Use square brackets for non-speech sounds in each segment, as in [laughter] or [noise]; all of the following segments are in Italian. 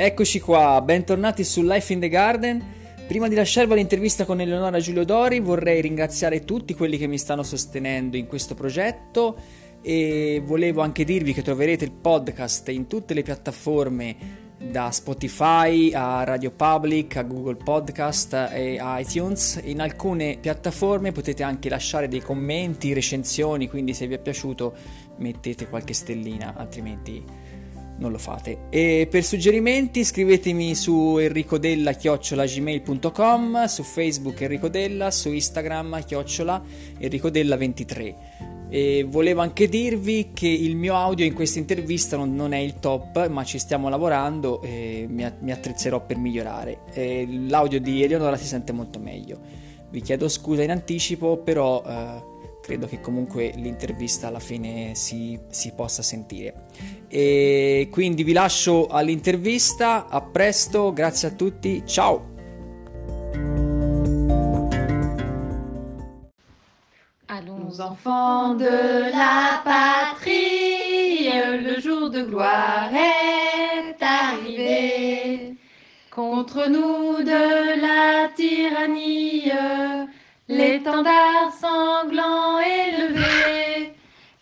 Eccoci qua, bentornati su Life in the Garden. Prima di lasciarvi l'intervista con Eleonora Giulio Dori vorrei ringraziare tutti quelli che mi stanno sostenendo in questo progetto e volevo anche dirvi che troverete il podcast in tutte le piattaforme da Spotify a Radio Public a Google Podcast e a iTunes. In alcune piattaforme potete anche lasciare dei commenti, recensioni, quindi se vi è piaciuto mettete qualche stellina, altrimenti non lo fate. E per suggerimenti scrivetemi su enricodella-gmail.com, su Facebook Enrico Della, su Instagram chiocciola enricodella23. E volevo anche dirvi che il mio audio in questa intervista non, non è il top, ma ci stiamo lavorando e mi, mi attrezzerò per migliorare. E l'audio di Eleonora si sente molto meglio. Vi chiedo scusa in anticipo, però eh, credo che comunque l'intervista alla fine si, si possa sentire. E quindi vi lascio all'intervista, a presto, grazie a tutti, ciao! Allons enfants de la patrie, le jour de gloire est arrivé. Contre nous de la tyrannie, l'étendard sanglant élevé,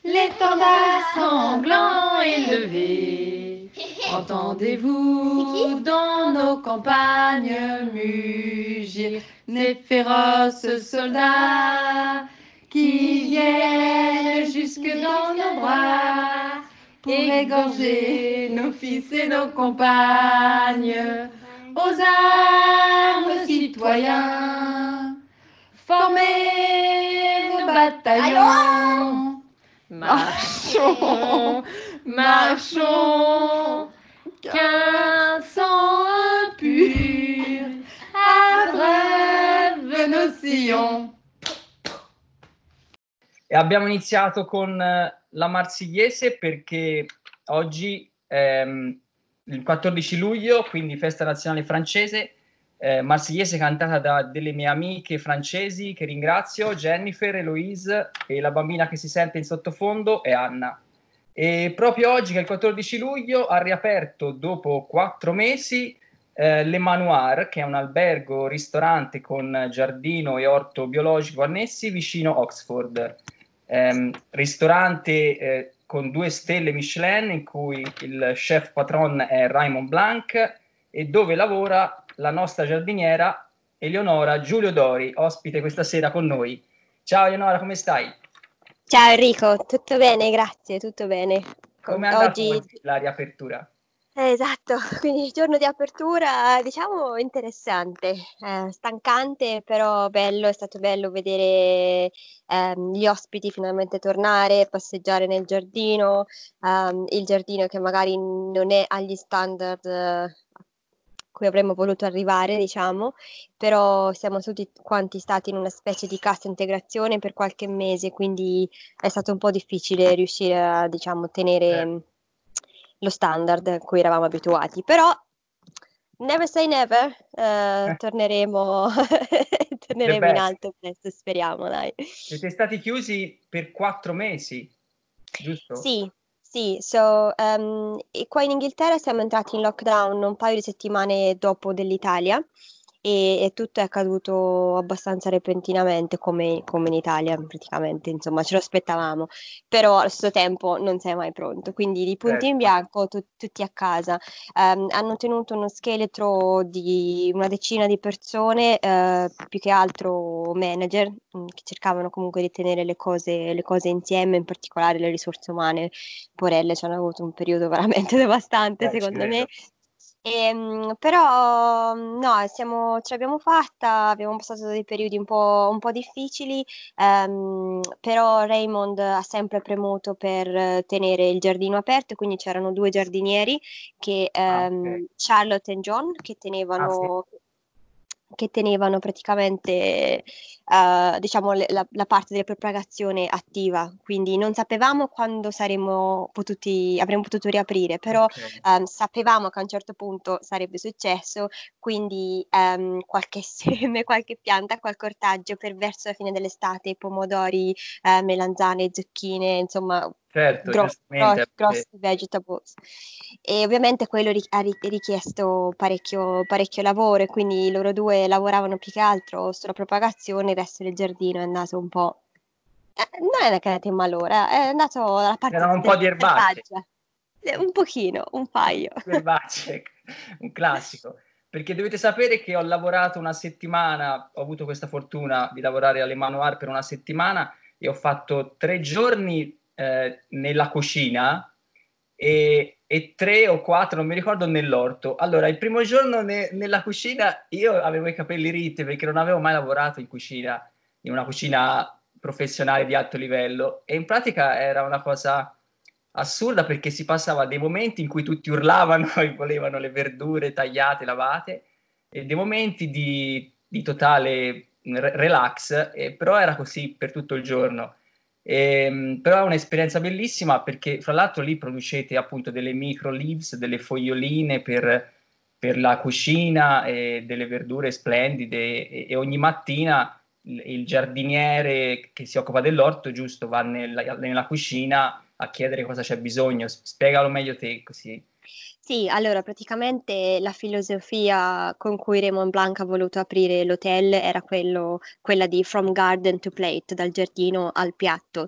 l'étendard sanglant élevé. [laughs] Entendez-vous dans nos campagnes mugir ces féroces soldats qui viennent jusque dans nos bras pour égorger nos fils et nos compagnes aux armes citoyens. Formez nos bataillons. Marchons, marchons, qu'un sang impur abreuve nos sillons. E abbiamo iniziato con eh, la Marsigliese perché oggi, ehm, il 14 luglio, quindi festa nazionale francese, eh, marsigliese cantata da delle mie amiche francesi che ringrazio, Jennifer, Eloise e la bambina che si sente in sottofondo è Anna. E proprio oggi, che è il 14 luglio, ha riaperto dopo quattro mesi eh, Le Manoir, che è un albergo ristorante con giardino e orto biologico annessi vicino Oxford. Eh, ristorante eh, con due stelle Michelin in cui il chef patron è Raymond Blanc e dove lavora la nostra giardiniera Eleonora Giulio Dori, ospite questa sera con noi. Ciao Eleonora, come stai? Ciao Enrico, tutto bene, grazie, tutto bene. Come è andata oggi... la riapertura? Esatto, [laughs] quindi il giorno di apertura diciamo interessante, eh, stancante però bello, è stato bello vedere ehm, gli ospiti finalmente tornare, passeggiare nel giardino, ehm, il giardino che magari non è agli standard eh, cui avremmo voluto arrivare, diciamo, però siamo tutti quanti stati in una specie di cassa integrazione per qualche mese, quindi è stato un po' difficile riuscire a, diciamo, tenere eh. lo standard a cui eravamo abituati, però never say never, eh, eh. torneremo, [laughs] torneremo in alto presto, speriamo, dai. Siete stati chiusi per quattro mesi, giusto? Sì, sì, so, um, qua in Inghilterra siamo entrati in lockdown un paio di settimane dopo dell'Italia e, e tutto è accaduto abbastanza repentinamente come, come, in Italia praticamente, insomma ce lo aspettavamo, però allo stesso tempo non sei mai pronto, quindi di punti certo. in bianco tu, tutti a casa. Um, hanno tenuto uno scheletro di una decina di persone, uh, più che altro manager, mm, che cercavano comunque di tenere le cose, le cose insieme, in particolare le risorse umane. Porelle ci hanno avuto un periodo [laughs] veramente devastante, eh, secondo me, Ehm, però no, siamo, ce l'abbiamo fatta, abbiamo passato dei periodi un po', un po difficili, ehm, però Raymond ha sempre premuto per tenere il giardino aperto, quindi c'erano due giardinieri, che, ah, ehm, okay. Charlotte e John, che tenevano, ah, sì che tenevano praticamente uh, diciamo la, la, parte della propagazione attiva, quindi non sapevamo quando saremmo potuti, avremmo potuto riaprire, però okay. um, sapevamo che a un certo punto sarebbe successo, quindi um, qualche [laughs] seme, qualche pianta, qualche ortaggio per verso la fine dell'estate, pomodori, uh, melanzane, zucchine, insomma certo, gross, giustamente. gross, gross vegetables. E ovviamente quello ri- ha ri- richiesto parecchio, parecchio lavoro e quindi loro due lavoravano più che altro sulla propagazione, il resto del giardino è andato un po'... eh, non è che è andato in malora, è andato dalla parte C'erano un po' di erbacce. selvaggia. Eh, Un pochino, un paio. Erbacce, [laughs] un classico. Perché dovete sapere che ho lavorato una settimana, ho avuto questa fortuna di lavorare alle Manoir per una settimana e ho fatto tre giorni eh, nella cucina e, e tre o quattro, non mi ricordo, nell'orto. Allora, il primo giorno ne- nella cucina io avevo i capelli ritti perché non avevo mai lavorato in cucina, in una cucina professionale di alto livello e in pratica era una cosa assurda perché si passava dei momenti in cui tutti urlavano [laughs] e volevano le verdure tagliate, lavate e dei momenti di, di totale re- relax, e però era così per tutto il giorno. Ehm, però è un'esperienza bellissima perché fra l'altro lì producete appunto delle micro leaves, delle foglioline per, per la cucina e delle verdure splendide e, e ogni mattina il, il giardiniere che si occupa dell'orto giusto va nella, nella cucina a chiedere cosa c'è bisogno. Spiegalo meglio te così. Sì, allora praticamente la filosofia con cui Raymond Blanc ha voluto aprire l'hotel era quello- quella di From Garden to Plate, dal giardino al piatto.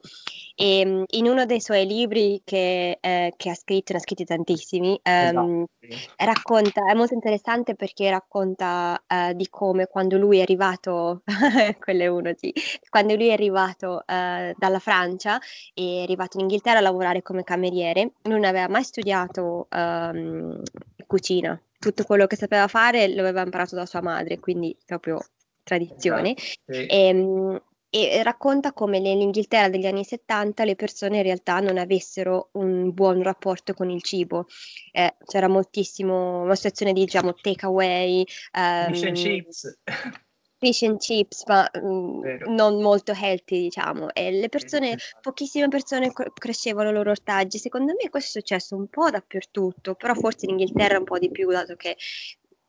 E mm, in uno dei suoi libri che, eh, che ha scritto, ne ha scritti tantissimi, ehm, Esatto, racconta, è molto interessante perché racconta eh, di come quando lui è arrivato, [laughs] quello è uno, sì, quando lui è arrivato eh, dalla Francia e è arrivato in Inghilterra a lavorare come cameriere, non aveva mai studiato ehm, cucina, tutto quello che sapeva fare lo aveva imparato da sua madre, quindi proprio tradizione. Sì. Ehm, E, racconta come nell'Inghilterra degli anni 70 le persone in realtà non avessero un buon rapporto con il cibo. Eh, c'era moltissimo, una situazione di diciamo takeaway, Fish and ehm, chips. [laughs] fish and chips, ma mm, Vero. non molto healthy, diciamo. E le persone, pochissime persone cre- crescevano i loro ortaggi. Secondo me questo è successo un po' dappertutto, però forse in Inghilterra un po' di più, dato che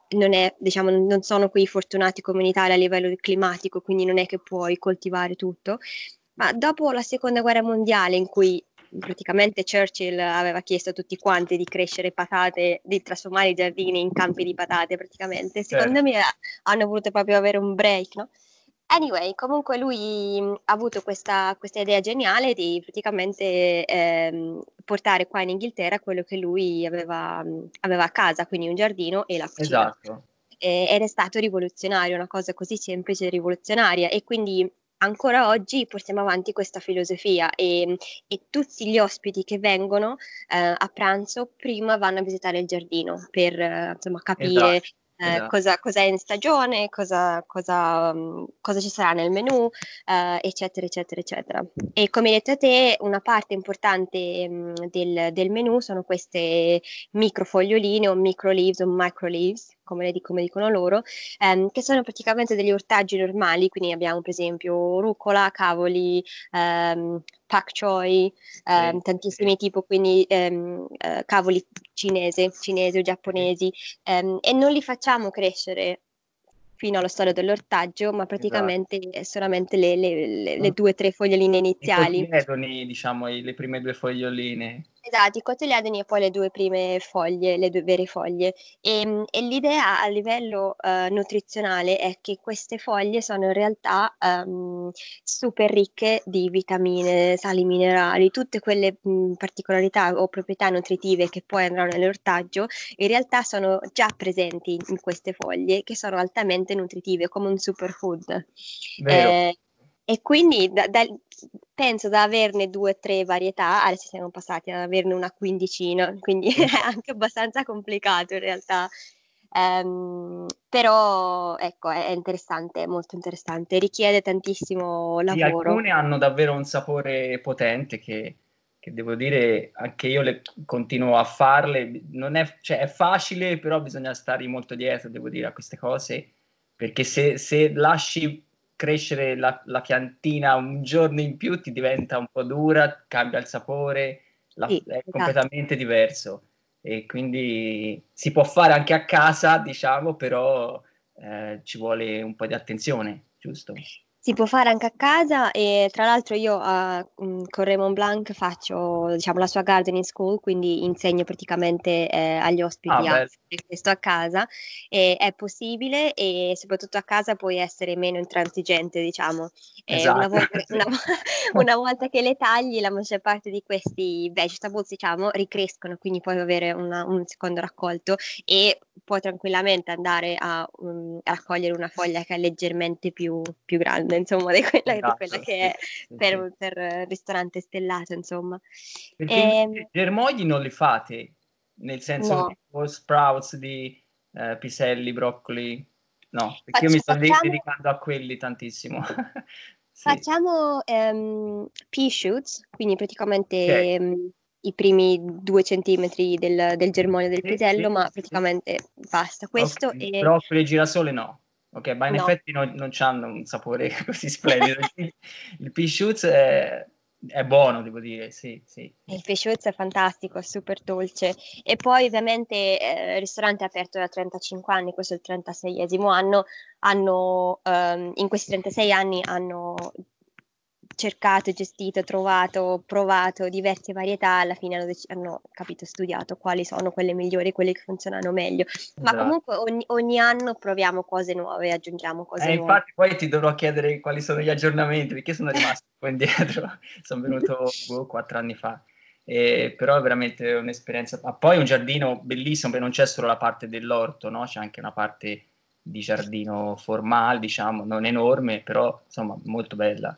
non è, diciamo, non sono quei fortunati come in Italia a livello climatico, quindi non è che puoi coltivare tutto. Ma dopo la seconda guerra mondiale, in cui praticamente Churchill aveva chiesto a tutti quanti di crescere patate, di trasformare i giardini in campi di patate, praticamente, secondo Certo. me ha- hanno voluto proprio avere un break, no? Anyway, comunque lui mh, ha avuto questa, questa idea geniale di praticamente ehm, portare qua in Inghilterra quello che lui aveva, mh, aveva a casa, quindi un giardino e la cucina. Esatto. Eh, ed è stato rivoluzionario, una cosa così semplice e rivoluzionaria e quindi ancora oggi portiamo avanti questa filosofia e, e tutti gli ospiti che vengono eh, a pranzo prima vanno a visitare il giardino per eh, insomma capire Esatto. eh, Esatto. cosa, cosa è in stagione, cosa, cosa, mm, cosa ci sarà nel menù, eh, eccetera, eccetera, eccetera. E come hai detto te, una parte importante mm, del, del menù sono queste microfoglioline o micro leaves o micro leaves, come, le come dicono loro, ehm, che sono praticamente degli ortaggi normali, quindi abbiamo per esempio rucola, cavoli, ehm, pak choi, ehm, Sì, tantissimi tipo, quindi ehm, eh, cavoli cinese, cinesi o giapponesi, ehm, e non li facciamo crescere fino allo stadio dell'ortaggio, ma praticamente è solamente le, le- le- le Mm. due o tre foglioline I iniziali. diciamo, i- le prime due foglioline. Esatto, i cotiledoni e poi le due prime foglie, le due vere foglie. E, e l'idea a livello eh, nutrizionale è che queste foglie sono in realtà ehm, super ricche di vitamine, sali minerali, tutte quelle mh, particolarità o proprietà nutritive che poi andranno nell'ortaggio, in realtà sono già presenti in queste foglie che sono altamente nutritive, come un superfood. Vero. Eh, e quindi da- da- penso da averne due o tre varietà, adesso siamo passati ad averne una quindicina, quindi [laughs] è anche abbastanza complicato in realtà. Ehm, però ecco, è, interessante, è molto interessante, richiede tantissimo Sì, lavoro. alcune hanno davvero un sapore potente che, che devo dire, anche io le continuo a farle. Non è, cioè, è facile, però bisogna stare molto dietro, devo dire, a queste cose, perché se, se lasci crescere la, la piantina un giorno in più ti diventa un po' dura, cambia il sapore, la- Sì, è esatto. completamente diverso. E quindi si può fare anche a casa, diciamo, però eh, ci vuole un po' di attenzione, giusto? Si può fare anche a casa e tra l'altro io a, con Raymond Blanc faccio diciamo, la sua gardening school, quindi insegno praticamente eh, agli ospiti Ah, a bello. fare questo a casa e è possibile e soprattutto a casa puoi essere meno intransigente, diciamo. E una, Esatto. volta, [laughs] una, una volta che le tagli, la maggior parte di questi vegetables, diciamo, ricrescono, quindi puoi avere una- un secondo raccolto e puoi tranquillamente andare a, um, a raccogliere una foglia che è leggermente più, più grande, insomma, di quella, di quella Esatto, che è sì, sì, per, per eh, ristorante stellato, insomma. Perché Ehm, i germogli non li fate, nel senso No. tipo sprouts di eh, piselli, broccoli. No, perché io mi sto facciamo- dedicando a quelli tantissimo. [laughs] Sì. Facciamo ehm, pea shoots, quindi praticamente Ok. ehm, i primi due centimetri del, del germoglio del Sì, pisello, sì, ma sì. praticamente basta questo. Ok, E Broccoli e girasole no. Ok, ma in No. effetti non, non hanno un sapore [laughs] così splendido. [laughs] Il, il pea shoots è, è buono, devo dire, sì, sì. il pea shoots è fantastico, è super dolce. E poi ovviamente eh, il ristorante è aperto da 35 anni, questo è il 36esimo anno, hanno, ehm, in questi 36 anni hanno cercato, gestito, trovato, provato diverse varietà, alla fine hanno, dec- hanno capito, studiato quali sono quelle migliori, quelle che funzionano meglio. Ma Esatto. comunque ogni, ogni anno proviamo cose nuove, aggiungiamo cose Eh, nuove. infatti poi ti dovrò chiedere quali sono gli aggiornamenti, perché sono rimasto un po' indietro, [laughs] sono venuto boh, quattro anni fa. Eh, però è veramente un'esperienza. Ma poi un giardino bellissimo, perché non c'è solo la parte dell'orto, no? C'è anche una parte di giardino formale, diciamo, non enorme, però insomma molto bella.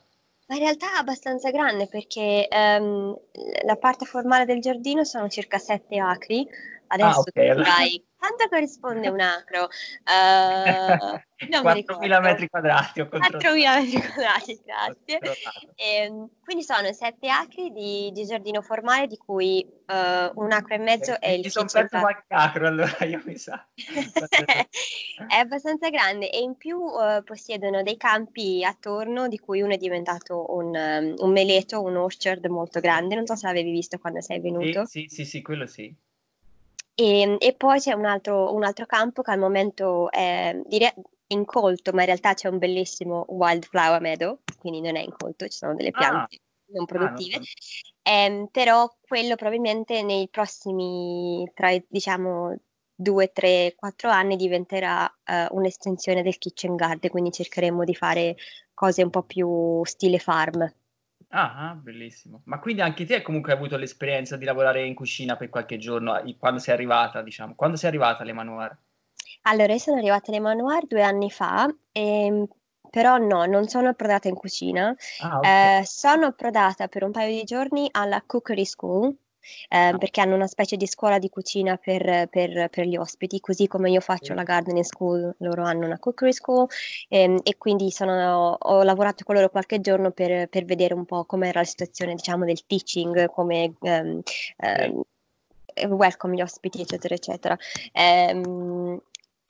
Ma in realtà è abbastanza grande perché ehm, la parte formale del giardino sono circa 7 acri. Adesso ok, tu allora- dirai, quanto corrisponde un acro? [laughs] Eh, non mi 4.000 ricordo. metri quadrati ho controllato. 4.000 metri quadrati, grazie. controllato. Ehm, quindi sono 7 acri di, di giardino formale, di cui eh, un acro e mezzo è il Mi sono perso qualche acro, allora io mi sa. [laughs] è abbastanza grande e in più eh, possiedono dei campi attorno di cui uno è diventato un, um, un meleto, un orchard molto grande, non so se l'avevi visto quando sei venuto. Sì, sì, sì, sì, quello sì. E, e poi c'è un altro, un altro campo che al momento è dire- incolto, ma in realtà c'è un bellissimo wildflower meadow, quindi non è incolto, ci sono delle Ah. piante non Ah, produttive. non- Ehm, però quello probabilmente nei prossimi, tra diciamo, due, tre, quattro anni diventerà eh, un'estensione del kitchen garden, quindi cercheremo di fare cose un po' più stile farm. Ah, ah, bellissimo. Ma quindi anche te comunque hai avuto l'esperienza di lavorare in cucina per qualche giorno, quando sei arrivata, diciamo. Quando sei arrivata alle Manoir? Allora, io sono arrivata alle Manoir due anni fa, ehm, però no, non sono approdata in cucina. Ah, ok. Eh, sono approdata per un paio di giorni alla Cookery School, eh, perché hanno una specie di scuola di cucina per, per- per gli ospiti, così come io faccio la gardening school, loro hanno una Cookery School, ehm, e quindi sono- ho lavorato con loro qualche giorno per, per vedere un po' com'era la situazione, diciamo, del teaching, come ehm, ehm, welcome gli ospiti, eccetera, eccetera. Ehm,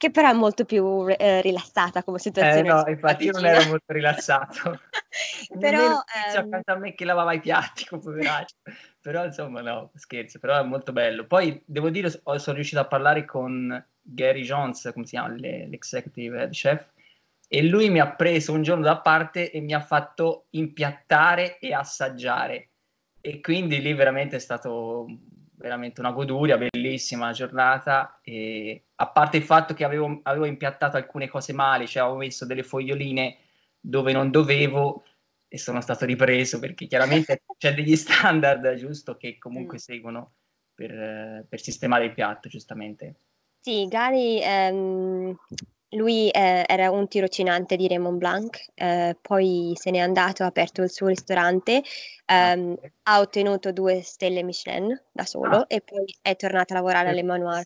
che però è molto più eh, rilassata come Eh situazione. no, rispetto alla infatti io non ero molto rilassato. [laughs] Però, ehm, accanto a me che lavava i piatti, poveraccio. Però insomma no, scherzo, però è molto bello. Poi devo dire, sono riuscito a parlare con Gary Jones, come si chiama, le- l'executive head chef, e lui mi ha preso un giorno da parte e mi ha fatto impiattare e assaggiare. E quindi lì veramente è stato veramente una goduria, bellissima la giornata. E a parte il fatto che avevo, avevo impiattato alcune cose male, cioè avevo messo delle foglioline dove non dovevo e sono stato ripreso perché chiaramente [laughs] c'è degli standard, giusto, che comunque Mm. seguono per, per sistemare il piatto, giustamente. Sì, Gary, ehm, lui eh, era un tirocinante di Raymond Blanc, eh, poi se n'è andato, ha aperto il suo ristorante, ehm, Ah, ha ottenuto due stelle Michelin da solo Ah. e poi è tornato a lavorare alle Manoir.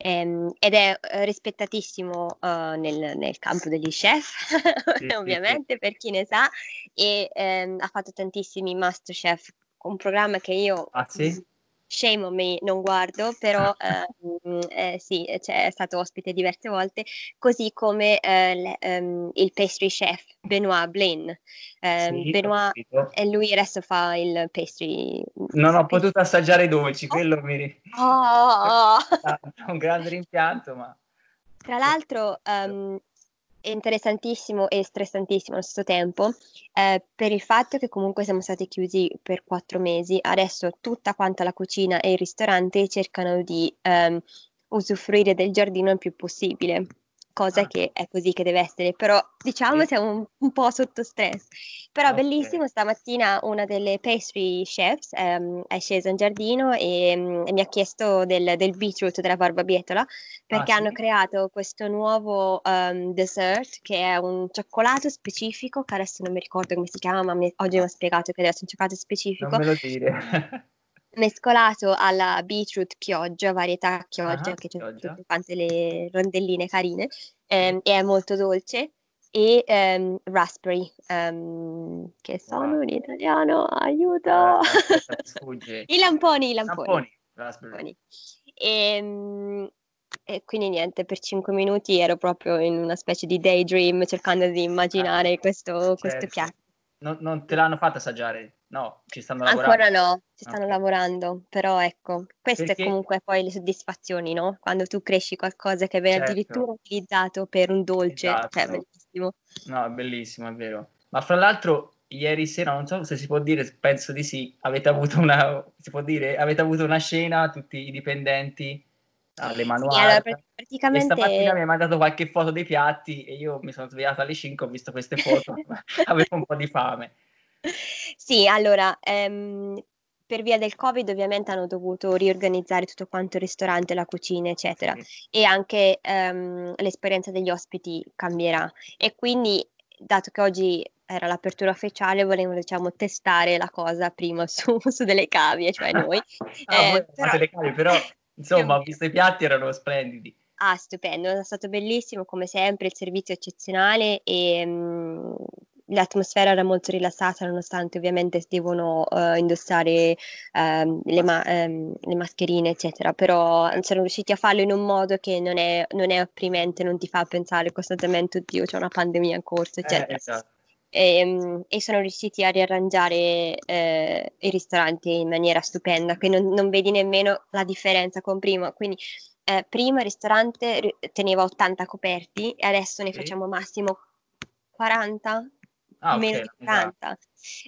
Ehm, ed è eh, rispettatissimo eh, nel, nel campo degli chef, [laughs] ovviamente, per chi ne sa, e ehm, ha fatto tantissimi Masterchef, un programma che io Ah, sì? Shame on me, non guardo, però ehm, eh, sì, cioè, è stato ospite diverse volte, così come eh, le- ehm, il pastry chef Benoit Blain. Ehm, Sì, Benoit e lui adesso fa il pastry. Non ho potuto assaggiare i dolci, Oh. quello mi ri- Oh! [laughs] un grande rimpianto, ma Tra l'altro, interessantissimo e stressantissimo allo stesso tempo eh, per il fatto che comunque siamo stati chiusi per quattro mesi. Adesso tutta quanta la cucina e il ristorante cercano di ehm, usufruire del giardino il più possibile cosa Ah. che è così che deve essere, però diciamo Sì. siamo un, un po' sotto stress. Però Ok. bellissimo, stamattina una delle pastry chefs ehm, è scesa in giardino e, mm, e mi ha chiesto del, del beetroot della barbabietola perché Ah, hanno sì? creato questo nuovo ehm, dessert che è un cioccolato specifico, che adesso non mi ricordo come si chiama, ma mi- oggi mi ha spiegato che essere un cioccolato specifico Non me lo dire. [laughs] mescolato alla beetroot chioggia, varietà chioggia, Ah, che c'è chioggia. tutte quante le rondelline carine, ehm, e è molto dolce, e ehm, raspberry, ehm, che sono Wow. in italiano, aiuto! Ah, [laughs] aspetta. I lamponi, i lamponi. Lamponi, lamponi. Ehm, E, quindi niente, per cinque minuti ero proprio in una specie di daydream cercando di immaginare Ah, questo, questo certo. piatto. Non, non te l'hanno fatta assaggiare? No, ci stanno lavorando. Ancora no, ci stanno Ok. lavorando, però ecco, queste Perché- comunque poi le soddisfazioni, no? Quando tu cresci qualcosa che viene Certo. addirittura utilizzato per un dolce, cioè Esatto. bellissimo. No, è bellissimo, è vero. Ma fra l'altro, ieri sera, non so se si può dire, penso di sì, avete avuto una, si può dire, avete avuto una scena, tutti i dipendenti alle Sì, manuali. allora pr- E praticamente stamattina mi hai mandato qualche foto dei piatti e io mi sono svegliato alle 5, ho visto queste foto, [laughs] avevo un po' di fame. Sì, allora, ehm, per via del Covid ovviamente hanno dovuto riorganizzare tutto quanto il ristorante, la cucina, eccetera. Sì. e anche ehm, l'esperienza degli ospiti cambierà. E quindi, dato che oggi era l'apertura ufficiale, volevamo diciamo, testare la cosa prima su, [laughs] su delle cavie, cioè noi. [laughs] Ah, Eh, però- fate le cavie, però insomma, ho visto i piatti, erano splendidi. Ah, stupendo, è stato bellissimo come sempre, il servizio eccezionale e mm, l'atmosfera era molto rilassata nonostante ovviamente devono eh, indossare ehm, le, ma- ehm, le mascherine eccetera, però sono riusciti a farlo in un modo che non è, non è opprimente, non ti fa pensare costantemente oddio c'è una pandemia in corso Eh, eccetera. esatto. E, mm, e sono riusciti a riarrangiare eh, i ristoranti in maniera stupenda, che non, non vedi nemmeno la differenza con prima. Quindi eh, prima il ristorante ri- teneva 80 coperti e adesso ne Sì. facciamo massimo 40, Ah, meno di esatto. 40.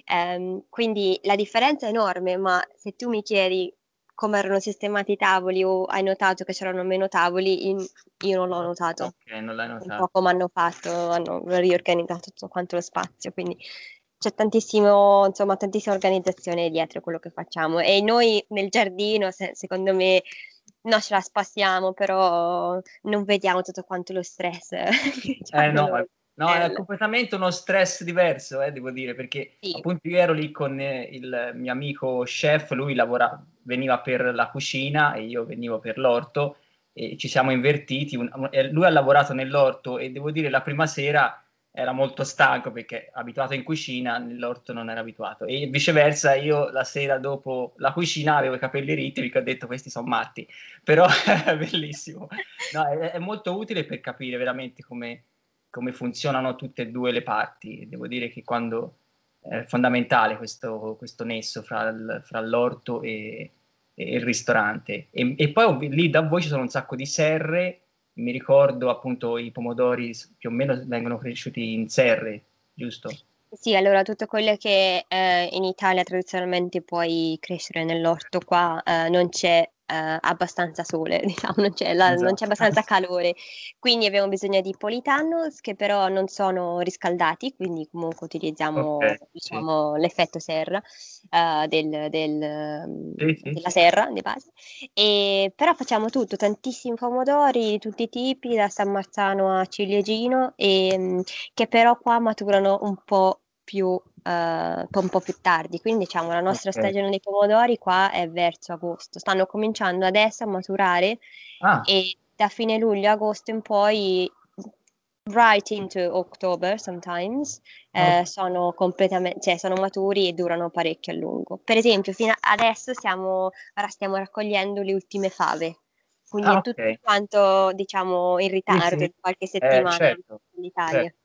Ehm, quindi la differenza è enorme, ma se tu mi chiedi come erano sistemati i tavoli o hai notato che c'erano meno tavoli, in- io non l'ho notato Ok, non l'hai un po' notato. come hanno fatto, hanno riorganizzato tutto quanto lo spazio, quindi c'è tantissimo, insomma, tantissima organizzazione dietro quello che facciamo e noi nel giardino, se- secondo me, non ce la spassiamo, però non vediamo tutto quanto lo stress. [laughs] Eh no, loro. È, no, è Bello. completamente uno stress diverso, eh, devo dire, perché Sì. appunto io ero lì con eh, il mio amico chef, lui lavora, veniva per la cucina e io venivo per l'orto e ci siamo invertiti. Lui ha lavorato nell'orto e devo dire la prima sera era molto stanco perché abituato in cucina, nell'orto non era abituato e viceversa io la sera dopo la cucina avevo i capelli ritti perché ho detto questi sono matti, però [laughs] è bellissimo. No, è, è molto utile per capire veramente come, come funzionano tutte e due le parti. Devo dire che quando è fondamentale questo, questo nesso fra, il- fra l'orto e, e il ristorante. E, e poi lì da voi ci sono un sacco di serre, mi ricordo appunto i pomodori più o meno vengono cresciuti in serre, giusto? Sì, allora tutto quello che eh, in Italia tradizionalmente puoi crescere nell'orto qua eh, non c'è eh, abbastanza sole, [laughs] diciamo, non c'è, la- non Esatto. c'è abbastanza calore, quindi abbiamo bisogno di politanos che però non sono riscaldati, quindi comunque utilizziamo Ok, sì. diciamo, l'effetto serra eh, del- del, Sì, sì, della sì. serra di base, e, però facciamo tutto, tantissimi pomodori di tutti i tipi, da San Marzano a ciliegino, e, mm, che però qua maturano un po' più, eh, un po' più tardi. Quindi diciamo la nostra Ok. stagione dei pomodori qua è verso agosto. Stanno cominciando adesso a maturare Ah, e da fine luglio agosto in poi right into October sometimes eh, sono completamente cioè sono maturi e durano parecchio a lungo. Per esempio, fino adesso stiamo ora stiamo raccogliendo le ultime fave. Quindi Ah, è tutto ok. quanto diciamo in ritardo sì. di qualche Eh, settimana certo, in Italia. certo.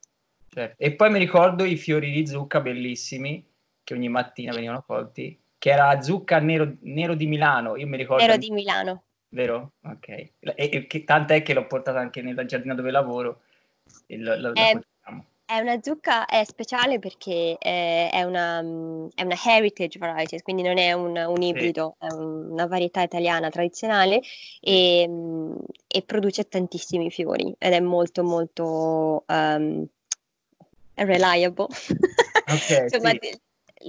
E poi mi ricordo i fiori di zucca bellissimi che ogni mattina venivano colti, che era zucca nero, nero di Milano, io mi ricordo, Ero di Milano. vero? Ok. E, e che, tant'è che l'ho portata anche nel giardino dove lavoro la, la, È- coltiviamo. È una zucca è speciale perché eh, è una, è una heritage variety, quindi non è un, un ibrido, è un- una varietà italiana tradizionale e, mm, e produce tantissimi fiori ed è molto molto um, reliable. Ok, [laughs] Insomma, sì.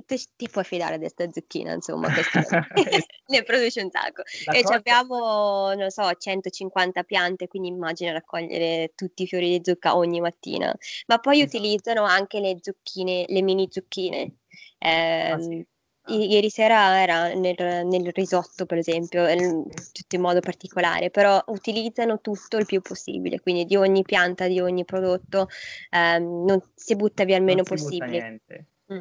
ti, ti- puoi fidare di questa zucchina, insomma, [laughs] [laughs] ne produce un sacco. La E cosa- abbiamo, non so, 150 piante, quindi immagina raccogliere tutti i fiori di zucca ogni mattina. Ma poi Esatto. utilizzano anche le zucchine, le mini zucchine. Ah, Ehm, sì. I- Ieri sera era nel, nel risotto, per esempio, tutto in modo particolare, però utilizzano tutto il più possibile, quindi di ogni pianta, di ogni prodotto, ehm, non si butta via il meno possibile. Mm.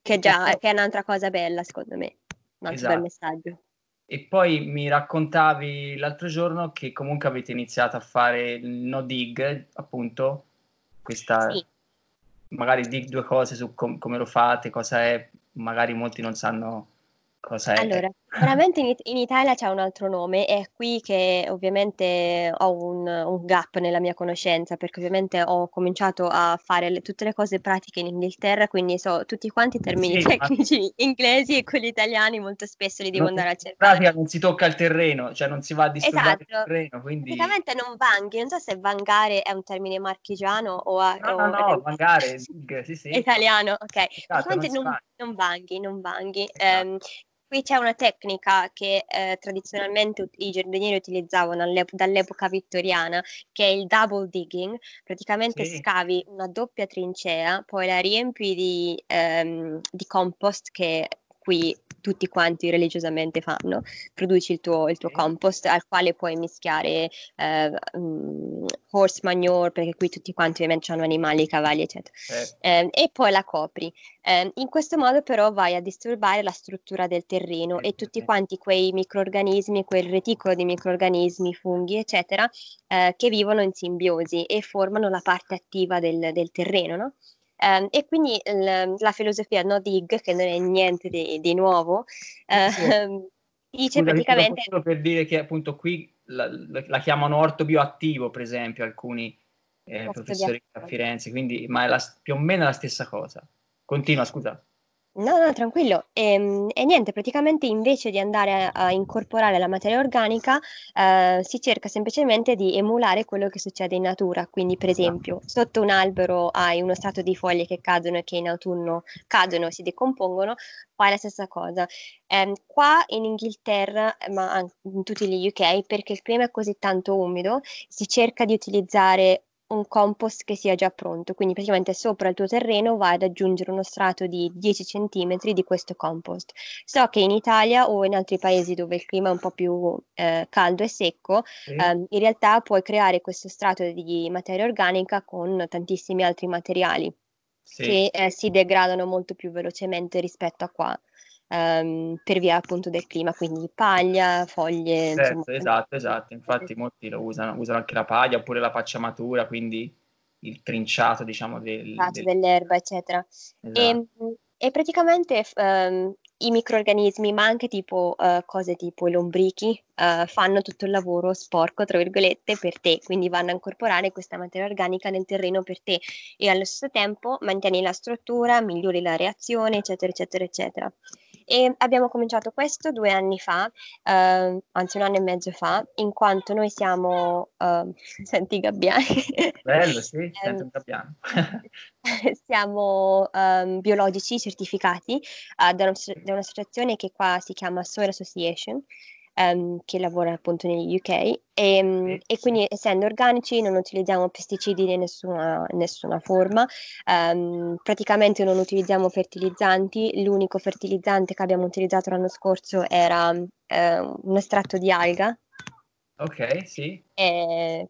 Che già poi- che è un'altra cosa bella, secondo me. Un altro Esatto. bel messaggio. E poi mi raccontavi l'altro giorno che comunque avete iniziato a fare il no dig, appunto, questa Sì. magari dig due cose su com- come lo fate, cosa è, magari molti non sanno cosa è. Allora, veramente in, It- in Italia c'è un altro nome, è qui che ovviamente ho un, un gap nella mia conoscenza, perché ovviamente ho cominciato a fare le- tutte le cose pratiche in Inghilterra, quindi so tutti quanti i termini Sì, ma- tecnici [laughs] inglesi e quelli italiani molto spesso li devo Non- andare a in cercare. pratica non si tocca il terreno, cioè non si va a disturbare il Esatto. terreno, quindi... Praticamente non vanghi, non so se vangare è un termine marchigiano o, a- No, o- no, no, vangare, [laughs] sì, sì. italiano, ok. Esatto, Praticamente non non, va. non vanghi, non vanghi. Esatto. Ehm, qui c'è una tecnica che eh, tradizionalmente i giardinieri utilizzavano all'ep- dall'epoca vittoriana, che è il double digging. Praticamente Sì. scavi una doppia trincea, poi la riempi di, ehm, di compost che qui tutti quanti religiosamente fanno. Produci il tuo, il tuo compost al quale puoi mischiare eh, mm, horse manure, perché qui tutti quanti ovviamente hanno animali, cavalli, eccetera. Eh, Ehm, e poi la copri. Ehm, in questo modo però vai a disturbare la struttura del terreno e tutti quanti quei microrganismi, quel reticolo di microrganismi, funghi, eccetera, eh, che vivono in simbiosi e formano la parte attiva del, del terreno, no? Ehm, e quindi il- la filosofia no dig, che non è niente di, di nuovo, Sì. ehm, [laughs] dice Scusa, praticamente... solo per dire che appunto qui la, la- chiamano orto bioattivo, per esempio, alcuni eh, professori a. Firenze, quindi ma è la- più o meno la stessa cosa. Continua, scusa. No, no, tranquillo. Ehm, E, niente, praticamente invece di andare a, a incorporare la materia organica, eh, si cerca semplicemente di emulare quello che succede in natura. Quindi, per Esatto. esempio, sotto un albero hai uno strato di foglie che cadono e che in autunno cadono e si decompongono, fai la stessa cosa. Ehm, qua in Inghilterra, ma anche in tutti gli UK, perché il clima è così tanto umido, si cerca di utilizzare un compost che sia già pronto, quindi praticamente sopra il tuo terreno vai ad aggiungere uno strato di 10 cm di questo compost. So che in Italia o in altri paesi dove il clima è un po' più eh, caldo e secco, Sì. ehm, in realtà puoi creare questo strato di materia organica con tantissimi altri materiali Sì. che eh, si degradano molto più velocemente rispetto a qua. Ehm, per via appunto del clima, quindi paglia, foglie, insomma, Certo, esatto, esatto. Infatti molti lo usano, usano anche la paglia oppure la pacciamatura, quindi il trinciato, diciamo, del, del- dell'erba, eccetera. esatto. E, e praticamente ehm, i microrganismi, ma anche tipo eh, cose tipo i lombrichi, eh, fanno tutto il lavoro sporco, tra virgolette, per te, quindi vanno a incorporare questa materia organica nel terreno per te e allo stesso tempo mantieni la struttura, migliori la reazione, eccetera, eccetera, eccetera. E abbiamo cominciato questo due anni fa, ehm, anzi un anno e mezzo fa, in quanto noi siamo, ehm, [laughs] senti gabbiani, Bello, sì, sento Ehm, un gabbiano. [laughs] siamo ehm, biologici certificati eh, da, un'asso- da un'associazione che qua si chiama Soil Association, ehm, che lavora appunto negli UK e, mm, Sì, e quindi essendo organici non utilizziamo pesticidi di nessuna, nessuna forma, ehm, praticamente non utilizziamo fertilizzanti, l'unico fertilizzante che abbiamo utilizzato l'anno scorso era eh, un estratto di alga Ok, sì. e,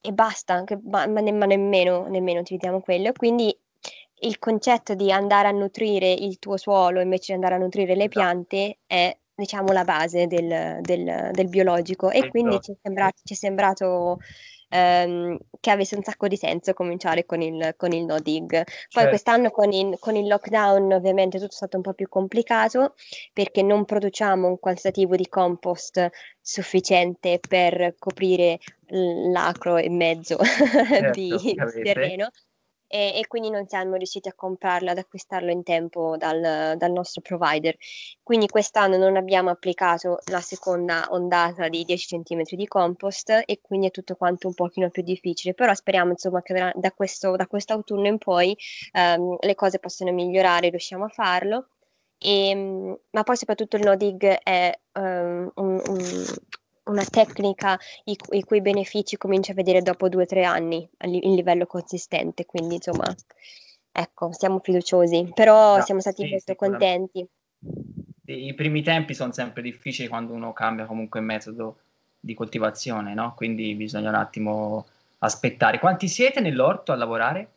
e basta, che- ma, ma ne- ma nemmeno, nemmeno utilizziamo quello. Quindi il concetto di andare a nutrire il tuo suolo invece di andare a nutrire le Esatto. piante è, diciamo, la base del, del- del biologico e quindi ci è biologico, sembra- sì. ci è sembrato ehm, che avesse un sacco di senso cominciare con il, con il no dig. Poi Certo. quest'anno con il, con il lockdown ovviamente tutto è stato un po' più complicato perché non produciamo un quantitativo di compost sufficiente per coprire l'acro e mezzo [laughs] di, Certo, di avete. terreno e, e quindi non siamo riusciti a comprarlo, ad acquistarlo in tempo dal, dal nostro provider. Quindi quest'anno non abbiamo applicato la seconda ondata di 10 cm di compost e quindi è tutto quanto un pochino più difficile, però speriamo insomma che da, questo, da quest'autunno in poi ehm, le cose possano migliorare, riusciamo a farlo. E, mm, ma poi soprattutto il no dig è ehm, un- un- una tecnica i, cu- i cui benefici cominci a vedere dopo due o tre anni li- in livello consistente, quindi insomma, ecco, siamo fiduciosi, però No, siamo stati sì, molto contenti. I primi tempi sono sempre difficili quando uno cambia comunque metodo di coltivazione, no? Quindi bisogna un attimo aspettare. Quanti siete nell'orto a lavorare?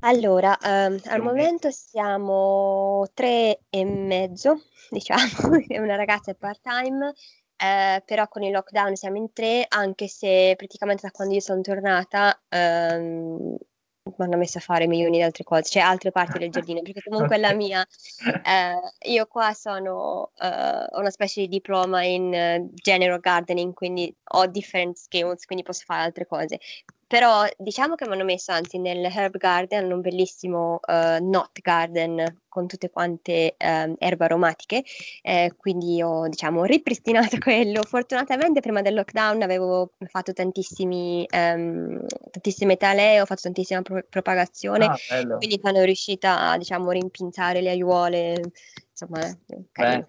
Allora, Più al momento siamo tre e mezzo, [laughs] diciamo, è una ragazza è part-time, eh, però con il lockdown siamo in tre, anche se praticamente da quando io sono tornata ehm, mi hanno messo a fare milioni di altre cose, cioè altre parti del giardino, perché [laughs] comunque la mia, eh, io qua sono, eh, ho una specie di diploma in eh, general gardening, quindi ho different skills, quindi posso fare altre cose. Però diciamo che mi hanno messo anzi nel herb garden, un bellissimo eh, knot garden con tutte quante ehm, erbe aromatiche, eh, quindi ho diciamo ripristinato [laughs] quello. Fortunatamente prima del lockdown avevo fatto tantissimi, ehm, tantissime talee, ho fatto tantissima pro- propagazione, Ah, quindi sono riuscita a diciamo rimpinzare le aiuole, insomma, eh,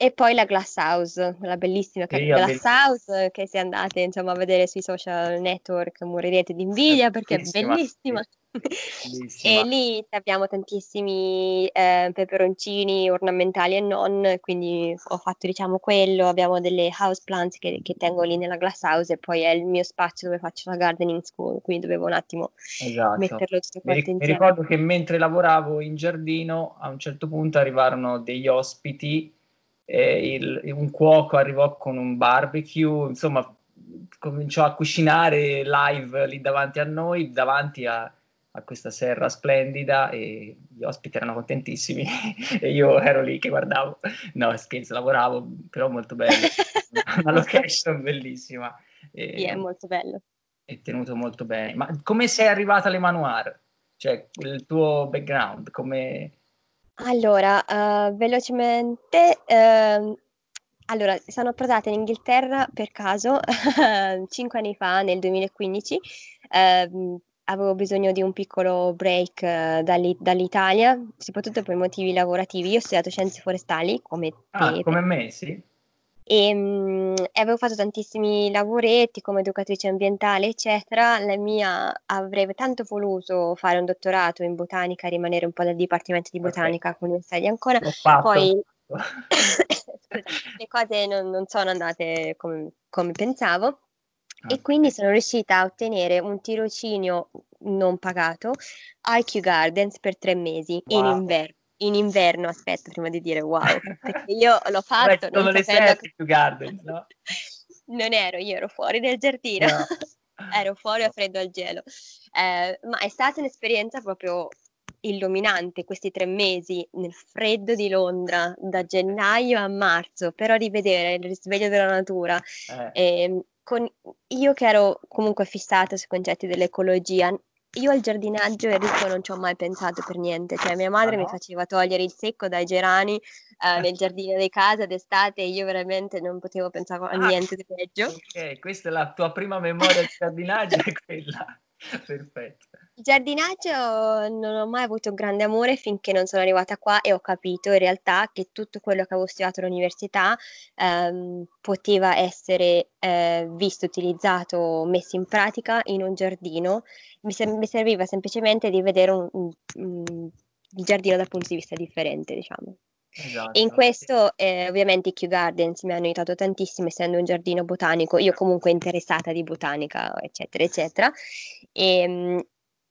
E poi la Glass House, la bellissima Sì, Glass bellissima. House eh, che se andate insomma, a vedere sui social network morirete di invidia perché è bellissima, bellissima. [laughs] E lì abbiamo tantissimi eh, peperoncini ornamentali e non, quindi ho fatto diciamo quello, abbiamo delle house plants che, che tengo lì nella glass house e poi è il mio spazio dove faccio la gardening school, quindi dovevo un attimo Esatto. metterlo tutto Mi, quanto mi insieme. ricordo che mentre lavoravo in giardino, a un certo punto arrivarono degli ospiti, e il- un cuoco arrivò con un barbecue, insomma, cominciò a cucinare live lì davanti a noi, davanti a, a questa serra splendida e gli ospiti erano contentissimi [laughs] e io ero lì che guardavo. No, scherzo, lavoravo, però molto bello. [laughs] Una location bellissima. E- Sì, è molto bello. è tenuto molto bene. Ma come sei arrivata alle Manoir? Cioè, il tuo background, come... Allora, eh, velocemente, ehm, allora, sono approdata in Inghilterra per caso [laughs] cinque anni fa, nel 2015. ehm, avevo bisogno di un piccolo break eh, dalli- dall'Italia, soprattutto per motivi lavorativi. Io ho studiato scienze forestali, come Ah, te, come me, sì? E, mm, e avevo fatto tantissimi lavoretti come educatrice ambientale, eccetera. La mia avrei tanto voluto fare un dottorato in botanica, rimanere un po' nel dipartimento di botanica con l'Università di Ancona. Poi [laughs] [coughs] le cose non, non sono andate come, come pensavo e Ok. quindi sono riuscita a ottenere un tirocinio non pagato a IQ Gardens per tre mesi in Wow. inverno. In inverno, aspetta, prima di dire wow, perché io l'ho [laughs] fatto sono non le sette più Gardens, no? [laughs] non ero, io ero fuori del giardino, No. [laughs] ero fuori a freddo al gelo, Eh, ma è stata un'esperienza proprio illuminante questi tre mesi nel freddo di Londra, da gennaio a marzo, però rivedere il risveglio della natura, Eh, ehm, con, io che ero comunque fissata sui concetti dell'ecologia, io al giardinaggio Enrico non ci ho mai pensato per niente, cioè mia madre Ah, mi no? faceva togliere il secco dai gerani eh, [laughs] nel giardino di casa d'estate e io veramente non potevo pensare a Ah, niente di peggio. ok, questa è la tua prima memoria di giardinaggio, è quella. [laughs] Perfetto. Il giardinaggio non ho mai avuto un grande amore finché non sono arrivata qua e ho capito in realtà che tutto quello che avevo studiato all'università ehm, poteva essere eh, visto, utilizzato, messo in pratica in un giardino. Mi, ser- mi serviva semplicemente di vedere un- un- un- il giardino dal punto di vista differente, diciamo. Esatto. E in questo eh, ovviamente i Kew Gardens mi hanno aiutato tantissimo, essendo un giardino botanico, io comunque interessata di botanica, eccetera, eccetera. E, mm,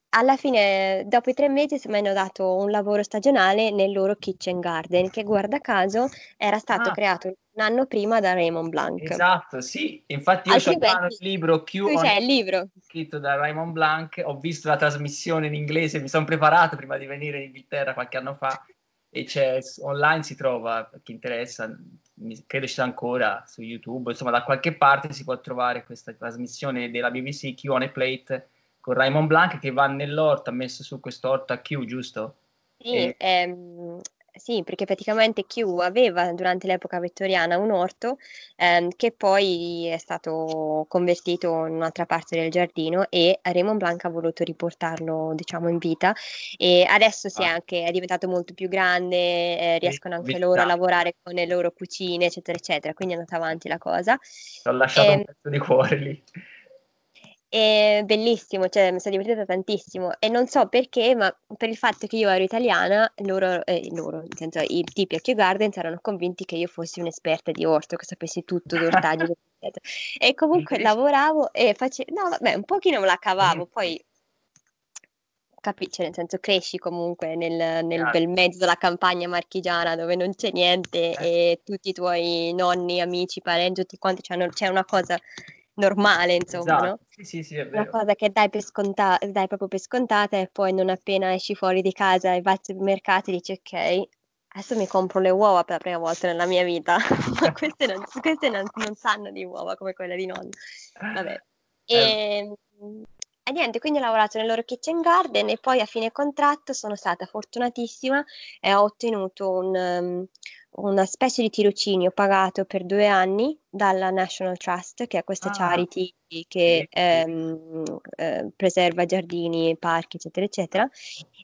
alla fine, dopo i tre mesi, mi hanno dato un lavoro stagionale nel loro kitchen garden, che guarda caso era stato Ah. creato un anno prima da Raymond Blanc. Esatto, sì. Infatti io ho il libro Q c'è il libro. scritto da Raymond Blanc, ho visto la trasmissione in inglese, mi sono preparato prima di venire in Inghilterra qualche anno fa e c'è online si trova, per chi interessa, mi- credo ci sia ancora su YouTube, insomma da qualche parte si può trovare questa trasmissione della BBC Q on a Plate con Raymond Blanc che va nell'orto, ha messo su quest'orto a Q, giusto? Sì, E- ehm, sì, perché praticamente Q aveva durante l'epoca vittoriana un orto ehm, che poi è stato convertito in un'altra parte del giardino e Raymond Blanc ha voluto riportarlo, diciamo, in vita e adesso si è Ah. anche è diventato molto più grande, eh, riescono anche loro a lavorare con le loro cucine, eccetera, eccetera, quindi è andata avanti la cosa. Ti ho lasciato Ehm, un pezzo di cuore lì. È bellissimo, cioè mi sono divertita tantissimo e non so perché, ma per il fatto che io ero italiana, loro, eh, loro nel senso i tipi a Kew Gardens erano convinti che io fossi un'esperta di orto, che sapessi tutto di ortaggi. [laughs] E comunque lavoravo e facevo, no vabbè, un pochino me la cavavo, Mm. poi capisci, nel senso cresci comunque nel, nel Chiaro. bel mezzo della campagna marchigiana dove non c'è niente Eh. e tutti i tuoi nonni, amici, parenti, tutti quanti c'è una cosa normale, insomma, no? Esatto. Sì, sì, sì, è Una vero. cosa che dai per sconta- dai proprio per scontata e poi non appena esci fuori di casa e vai al supermercato dici ok, adesso mi compro le uova per la prima volta nella mia vita, [laughs] ma [laughs] queste, non, queste non- non sanno di uova come quelle di nonno. Vabbè. Eh, E, e niente, quindi ho lavorato nel loro kitchen garden e poi a fine contratto sono stata fortunatissima e ho ottenuto un, um, una specie di tirocinio pagato per due anni dalla National Trust, che è questa Ah. charity che Sì. ehm, eh, preserva giardini, parchi, eccetera, eccetera.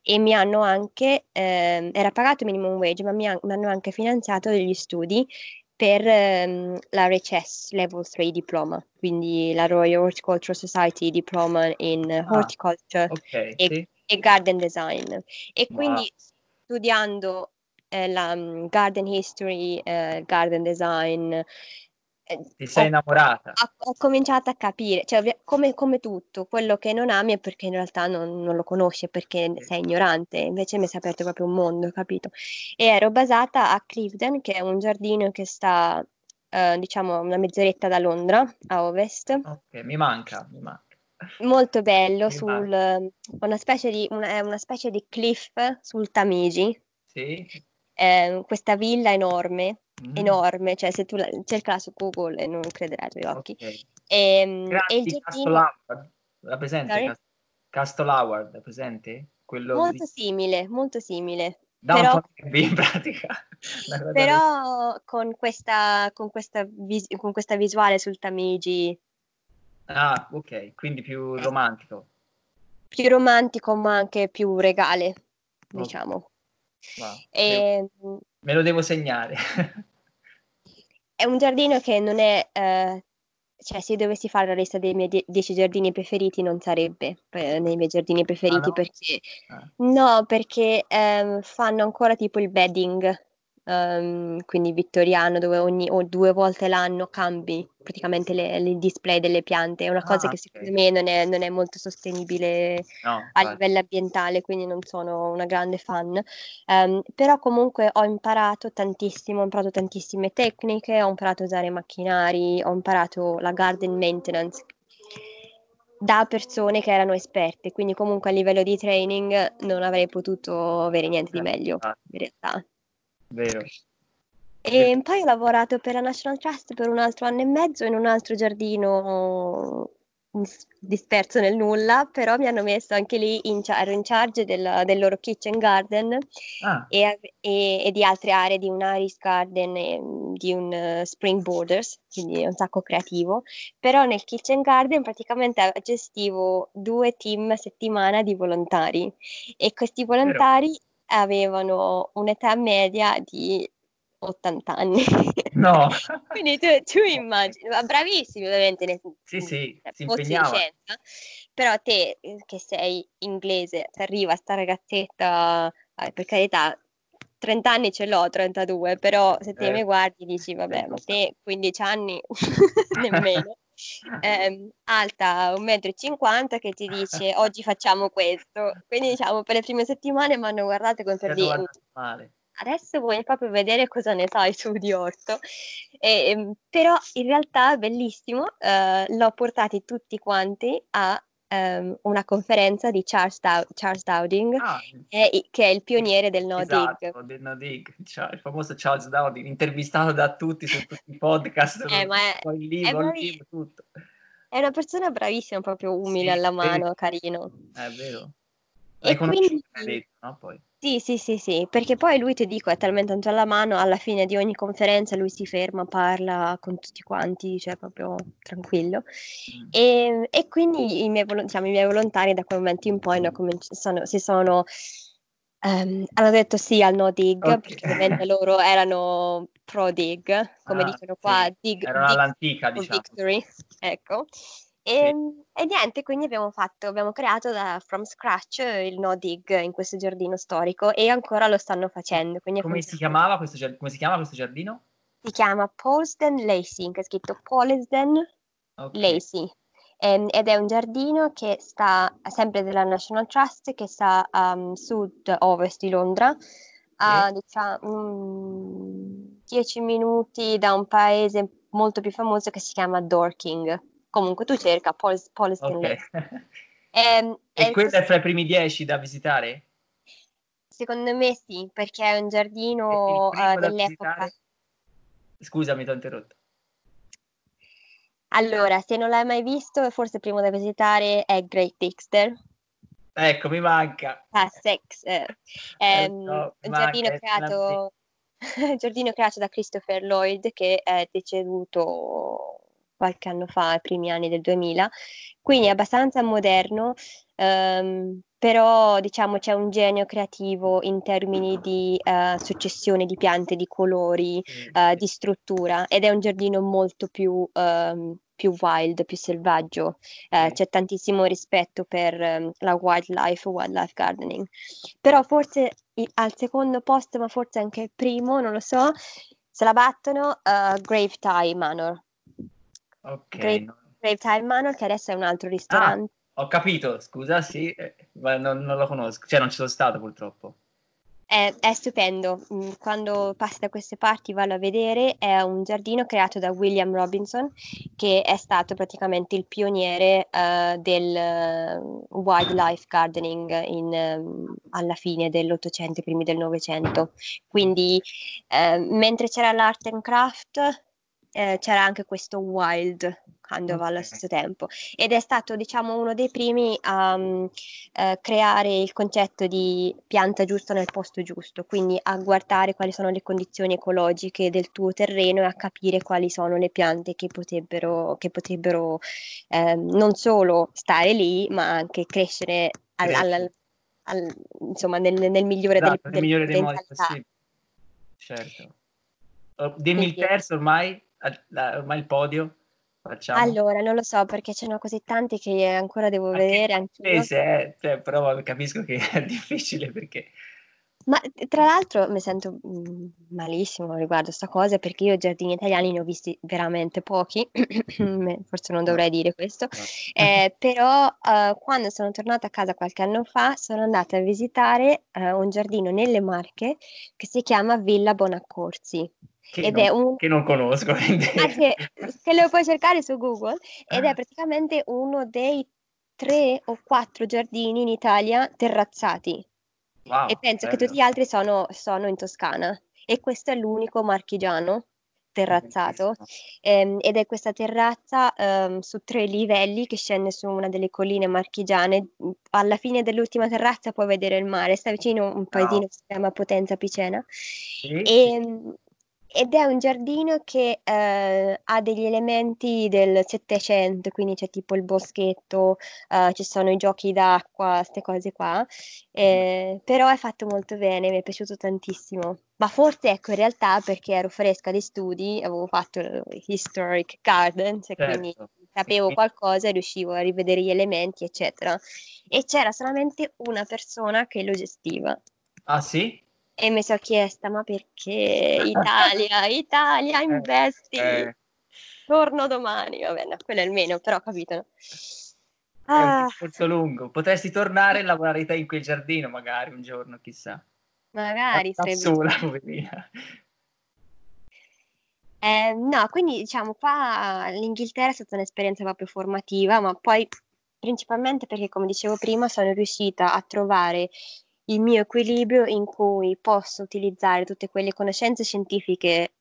E mi hanno anche, ehm, era pagato minimum wage, ma mi, han- mi hanno anche finanziato degli studi per ehm, la RHS Level 3 Diploma, quindi la Royal Horticultural Society Diploma in Ah. Horticulture ok, e, sì. e Garden Design. E Wow. quindi studiando eh, la mm, Garden History, eh, Garden Design, eh, Ti sei ho, innamorata. ho- ho cominciato a capire, cioè come, come tutto, quello che non ami è perché in realtà non, non lo conosci, perché sei ignorante, invece mi si è aperto proprio un mondo, capito? E ero basata a Cliveden, che è un giardino che sta, eh, diciamo, una mezz'oretta da Londra, a ovest. Ok, mi manca, mi manca. Molto bello, sul, una specie di, una, una specie di cliff sul Tamigi, Sì? Eh, questa villa enorme, Mm, enorme, cioè se tu la, cercala su Google e non crederai ai tuoi occhi. ok. Ehm, Grandi e il giardino la presente? Castle Howard, è presente? Quello molto di simile, molto simile, Downton però, Abbey in pratica. [laughs] Però con questa, con questa, vis- con questa visuale sul Tamigi. Ah, ok, quindi più romantico. più romantico ma anche più regale, Ok, diciamo. Wow. E, Me lo devo segnare. [laughs] È un giardino che non è, eh, cioè se dovessi fare la lista dei miei die- 10 giardini preferiti non sarebbe eh, nei miei giardini Ah preferiti no? perché Ah, no, perché ehm, fanno ancora tipo il bedding, ehm, quindi vittoriano, dove ogni o due volte l'anno cambi praticamente le- il display delle piante. È una cosa ah, che secondo ok. me non è, non è molto sostenibile No, a livello ambientale, quindi non sono una grande fan. Ehm, però comunque ho imparato tantissimo, ho imparato tantissime tecniche, ho imparato a usare macchinari, ho imparato la garden maintenance da persone che erano esperte, quindi comunque a livello di training non avrei potuto avere niente di Eh, meglio infatti, in realtà. Vero. E poi ho lavorato per la National Trust per un altro anno e mezzo in un altro giardino dis- disperso nel nulla, però mi hanno messo anche lì in, ero in charge del, del loro kitchen garden Ah, e, e- e di altre aree, di un Iris Garden e mm, di un eh, Spring Borders, quindi un sacco creativo. Però nel kitchen garden praticamente gestivo due team a settimana di volontari e questi vero. Avevano un'età media di 80 anni. No. [laughs] Quindi tu, tu immagini, ma bravissimi ovviamente, nel, Sì, sì, si impegnava. però te eh, che sei inglese, ti arriva sta ragazzetta, eh, per carità, 30 anni ce l'ho, 32, però se te Eh, mi guardi dici, vabbè, ma pensa. te 15 anni [laughs] [laughs] nemmeno. Ehm, alta 1,50 m che ti dice oggi facciamo questo. Quindi diciamo per le prime settimane mi hanno guardato con per dire adesso vuoi proprio vedere cosa ne sai tu di orto. E, ehm, però in realtà è bellissimo, eh, l'ho portati tutti quanti a ehm, una conferenza di Charles, Dow- Charles Dowding, Ah, che è, che è il pioniere del no dig. esatto, del no dig, cioè, il famoso Charles Dowding, intervistato da tutti su tutti i podcast, Eh, ma è, poi il è libro, bravi- libro, tutto. è una persona bravissima, proprio umile Sì, alla mano, carino. È vero. E quindi- detto, no? Poi. Sì, sì, sì, sì, perché poi lui ti dico è talmente tanto alla mano, alla fine di ogni conferenza lui si ferma, parla con tutti quanti, cioè proprio tranquillo. Mm. E, e quindi i miei, diciamo, i miei volontari da quel momento in poi cominci- sono- si sono, ehm, hanno detto sì al no dig, Ok. perché ovviamente loro erano pro dig, come Ah, dicono qua, sì. dig, dig all'antica, for diciamo. victory, ecco. E, e niente, quindi abbiamo fatto, abbiamo creato da from scratch il no dig in questo giardino storico e ancora lo stanno facendo. Quindi è Come si funzionato. chiamava questo, giard- come si chiama questo giardino? Si chiama Polsden Lacing, è scritto Polsden Ok. Lacey. Ehm, ed è un giardino che sta sempre della National Trust, che sta a sud-ovest di Londra, a diciamo 10 minuti da un paese molto più famoso che si chiama Dorking. Comunque tu cerca Pols- Polsden Ok. Lacey. [laughs] Ehm, e quello questo- è fra i primi dieci da visitare? secondo me sì, perché è un giardino eh, da dell'epoca. Scusami, ti ho interrotto. Allora, se non l'hai mai visto, forse il primo da visitare è Great Dixter. Ecco, mi manca. Sussex, eh, Eh, ehm, no, un giardino che creato, [laughs] un giardino creato da Christopher Lloyd che è deceduto qualche anno fa, ai primi anni del 2000, quindi è abbastanza moderno, ehm, però diciamo c'è un genio creativo in termini di eh, successione di piante, di colori, Sì, eh, di struttura ed è un giardino molto più, ehm, più wild, più selvaggio. Eh, Sì. c'è tantissimo rispetto per ehm, la wildlife, wildlife gardening. Però forse i- al secondo posto, ma forse anche il primo, non lo so, se la battono eh, Grave Tie Manor. Ok. Grave Tie Manor, che adesso è un altro ristorante. ho capito, scusa, sì, ma non, non lo conosco, cioè non ci sono stato purtroppo. È, è stupendo, mm, quando passi da queste parti vallo a vedere, è un giardino creato da William Robinson, che è stato praticamente il pioniere eh, del eh, wildlife gardening in, ehm, alla fine dell'Ottocento, primi del Novecento. Quindi eh, mentre c'era l'art and craft, eh, c'era anche questo wild Sandoval allo stesso tempo. Ed è stato diciamo uno dei primi a mm, eh, creare il concetto di pianta giusta nel posto giusto, quindi a guardare quali sono le condizioni ecologiche del tuo terreno e a capire quali sono le piante che potrebbero, che potrebbero ehm, non solo stare lì, ma anche crescere al- al- al- insomma, nel, nel migliore Esatto, nel delle migliore dei modi possibili. Certo. Oh, dimmi il terzo ormai, la- ormai il podio. Facciamo. Allora, non lo so perché ce ne ho così tanti che ancora devo Anche vedere anch'io. inglese, eh, cioè, però capisco che è [laughs] difficile perché Ma eh, tra l'altro mi sento mm, malissimo riguardo a sta cosa perché io giardini italiani ne ho visti veramente pochi, [coughs] forse non dovrei dire questo, eh, però eh, quando sono tornata a casa qualche anno fa sono andata a visitare eh, un giardino nelle Marche che si chiama Villa Bonaccorsi che, ed non, è un... che non conosco. [laughs] Anche che lo puoi cercare su Google ed Ah. è praticamente uno dei tre o quattro giardini in Italia terrazzati Wow, e penso che bello. tutti gli altri sono, sono in Toscana e questo è l'unico marchigiano terrazzato ehm, ed è questa terrazza ehm, su tre livelli che scende su una delle colline marchigiane. Alla fine dell'ultima terrazza puoi vedere il mare, sta vicino a un paesino che si chiama Potenza Picena Sì, e, ed è un giardino che eh, ha degli elementi del Settecento, quindi c'è tipo il boschetto, eh, ci sono i giochi d'acqua, queste cose qua, eh, però è fatto molto bene, mi è piaciuto tantissimo. Ma forse ecco, in realtà perché ero fresca di studi, avevo fatto il Historic Gardens e quindi certo. sapevo Sì. qualcosa e riuscivo a rivedere gli elementi, eccetera. E c'era solamente una persona che lo gestiva. Ah sì? E mi sono chiesta, ma perché [laughs] Italia, Italia, investi? Eh, torno domani, va bene, quello è il meno, però capito. no? È un Ah, discorso lungo. Potresti tornare e lavorare te in quel giardino, magari un giorno, chissà. magari Da sarebbe... sola, poverina. Eh, no, quindi diciamo qua l'Inghilterra è stata un'esperienza proprio formativa, ma poi principalmente perché, come dicevo prima, sono riuscita a trovare il mio equilibrio in cui posso utilizzare tutte quelle conoscenze scientifiche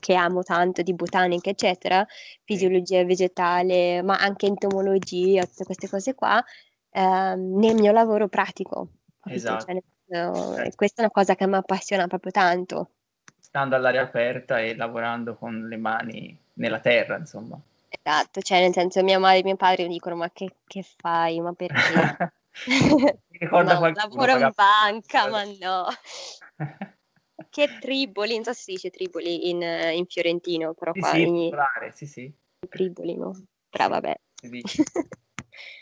che amo tanto di botanica, eccetera, fisiologia vegetale, ma anche entomologia, tutte queste cose qua, ehm, nel mio lavoro pratico. capito? Esatto. Cioè, nel senso, e questa è una cosa che mi appassiona proprio tanto. Stando all'aria aperta e lavorando con le mani nella terra, insomma. Esatto, cioè nel senso mia madre e mio padre mi dicono ma che, che fai, ma perché? [laughs] Mi ricorda no, qualcuno, lavoro in banca, ma no. Che Triboli, non so se si dice Triboli in, eh, in fiorentino, però Sì, qua sì, in popolare, sì, sì, Triboli, no? Però vabbè.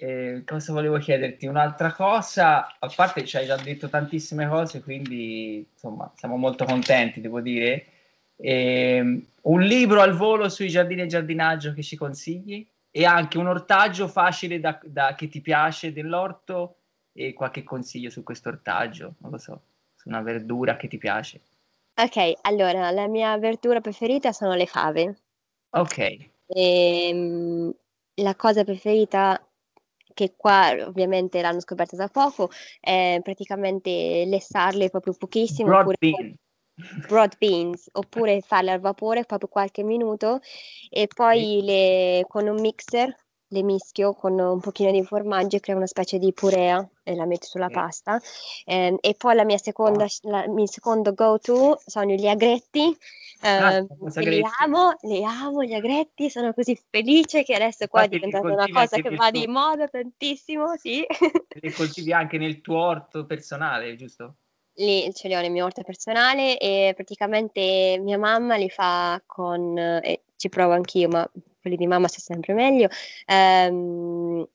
Eh, cosa volevo chiederti? Un'altra cosa, a parte ci hai già detto tantissime cose, quindi insomma siamo molto contenti, devo dire. Ehm, un libro al volo sui giardini e giardinaggio che ci consigli? E anche un ortaggio facile da, da- che ti piace dell'orto e qualche consiglio su questo ortaggio, non lo so, su una verdura che ti piace. Ok, allora la mia verdura preferita sono le fave. Ok, Ehm, la cosa preferita che qua ovviamente l'hanno scoperta da poco è praticamente lessarle proprio pochissimo broad bean. Broad beans oppure farle al vapore proprio qualche minuto e poi le, con un mixer le mischio con un pochino di formaggio e creo una specie di purea e la metto sulla Sì. pasta Ehm, e poi la mia seconda, la- il mio secondo go to sono gli agretti Ah, ehm, cosa che li agretti? amo, li amo gli agretti, sono così felice che adesso qua è Infatti li diventata una cosa che va tuo- di moda tantissimo, sì. li coltivi anche nel tuo orto personale, giusto? Lì ce li ho nel mio orto personale e praticamente mia mamma li fa con, e ci provo anch'io, ma quelli di mamma sta sempre meglio, ehm,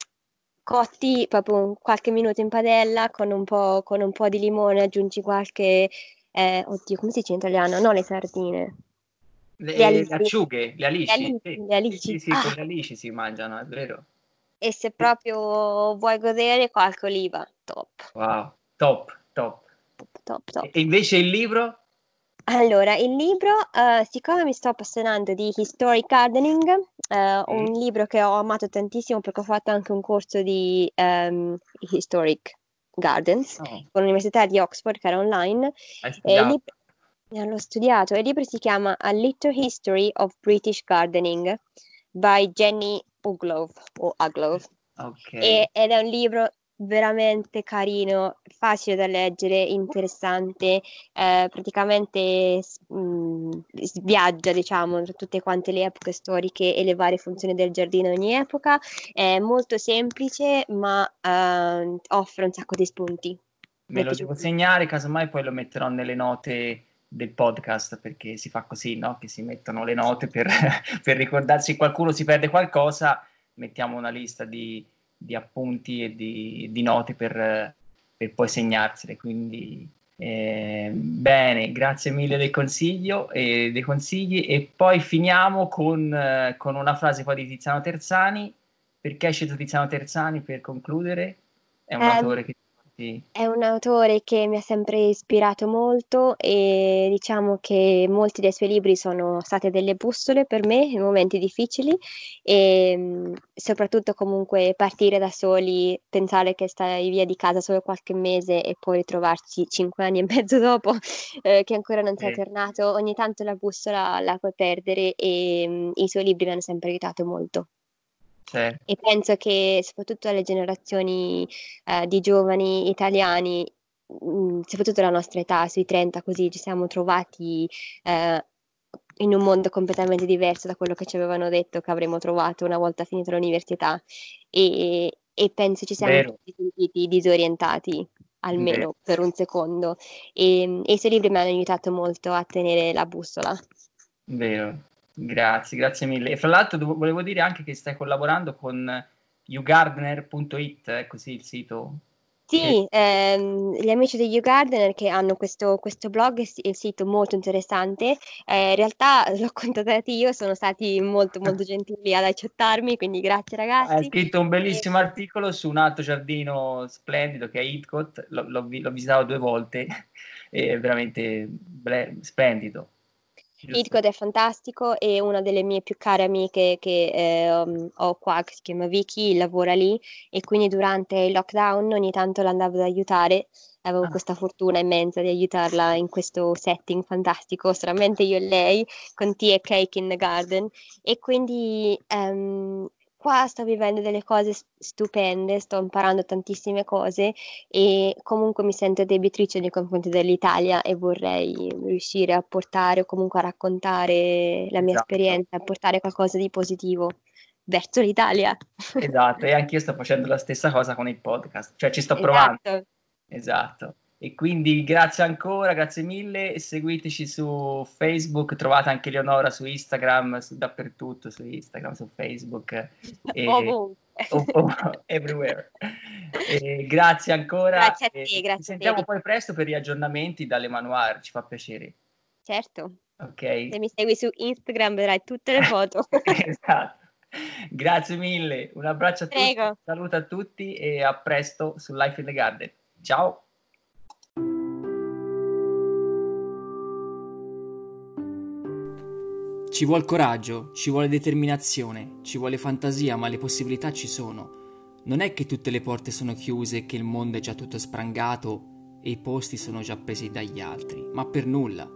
cotti proprio qualche minuto in padella con un po', con un po' di limone, aggiungi qualche, eh, oddio, come si dice in italiano? No, le sardine. Le, Le alici. le acciughe, le alici, Le alici, alici. Sì, sì, Ah. con le alici si mangiano, è vero. E se proprio vuoi godere, qualche oliva, top, Wow, top, top. Top, top. E invece il libro? Allora, il libro, eh, siccome mi sto appassionando di Historic Gardening, eh, un libro che ho amato tantissimo perché ho fatto anche un corso di ehm, Historic Gardens No, con l'Università di Oxford, che era online, hai l'ho studiato, e il libro si chiama A Little History of British Gardening by Jenny Uglove, o Uglove. Ok. E- ed è un libro veramente carino, facile da leggere, interessante, eh, praticamente mh, s- viaggia, diciamo, tra tutte quante le epoche storiche e le varie funzioni del giardino in ogni epoca. È molto semplice, ma eh, offre un sacco di spunti. Me lo devo segnare, casomai poi lo metterò nelle note del podcast perché si fa così, no? Che si mettono le note per, [laughs] per ricordarsi qualcuno si perde qualcosa, mettiamo una lista di, di appunti e di, di note per, per poi segnarsele. Quindi eh, bene, grazie mille del consiglio e dei consigli e poi finiamo con, eh, con una frase poi di Tiziano Terzani. Perché hai scelto Tiziano Terzani per concludere? È un Ehm, autore che ti È un autore che mi ha sempre ispirato molto e diciamo che molti dei suoi libri sono state delle bussole per me in momenti difficili e mh, soprattutto comunque partire da soli, pensare che stai via di casa solo qualche mese e poi ritrovarci cinque anni e mezzo dopo eh, che ancora non sei Sì. tornato, ogni tanto la bussola la puoi perdere e mh, i suoi libri mi hanno sempre aiutato molto. Certo. E penso che soprattutto alle generazioni eh, di giovani italiani, mh, soprattutto la nostra età, sui 30 così, ci siamo trovati eh, in un mondo completamente diverso da quello che ci avevano detto che avremmo trovato una volta finita l'università e, e penso ci siamo Vero. tutti sentiti disorientati, almeno Vero. per un secondo. E, e i suoi libri mi hanno aiutato molto a tenere la bussola. Vero, grazie, grazie mille. E fra l'altro dov- volevo dire anche che stai collaborando con yougardner.it, è così il sito? Sì, ehm, gli amici degli Gardener che hanno questo, questo blog e il sito molto interessante, eh, in realtà [laughs] l'ho contattati io, sono stati molto molto [laughs] gentili ad accettarmi, quindi grazie ragazzi. Hai scritto un bellissimo e... articolo su un altro giardino splendido che è Hitcot, l'ho, l'ho, l'ho visitato due volte, [laughs] è veramente ble- splendido. Hitcot è fantastico e una delle mie più care amiche che eh, ho qua, che si chiama Vicky, lavora lì e quindi durante il lockdown ogni tanto l'andavo ad aiutare. Avevo ah. questa fortuna immensa di aiutarla in questo setting fantastico, solamente io e lei, con tea e cake in the garden. E quindi um, qua sto vivendo delle cose stupende, sto imparando tantissime cose e comunque mi sento debitrice nei confronti dell'Italia e vorrei riuscire a portare o comunque a raccontare la mia esatto. esperienza, a portare qualcosa di positivo verso l'Italia. Esatto, e anch'io sto facendo la stessa cosa con il podcast, cioè ci sto provando. Esatto. E quindi grazie ancora, grazie mille. Seguiteci su Facebook, trovate anche Leonora su Instagram, su, dappertutto su Instagram, su Facebook. [laughs] E, oh, oh, [laughs] everywhere. E grazie ancora. Grazie a te, grazie. Ci sentiamo poi presto per gli aggiornamenti dall'Emanuare, ci fa piacere. Certo. Ok. Se mi segui su Instagram vedrai tutte le foto. [laughs] esatto. Grazie mille, un abbraccio a Prego. tutti, saluto a tutti e a presto su Life in the Garden. Ciao! Ci vuole coraggio, ci vuole determinazione, ci vuole fantasia, ma le possibilità ci sono. Non è che tutte le porte sono chiuse che il mondo è già tutto sprangato e i posti sono già presi dagli altri, ma per nulla.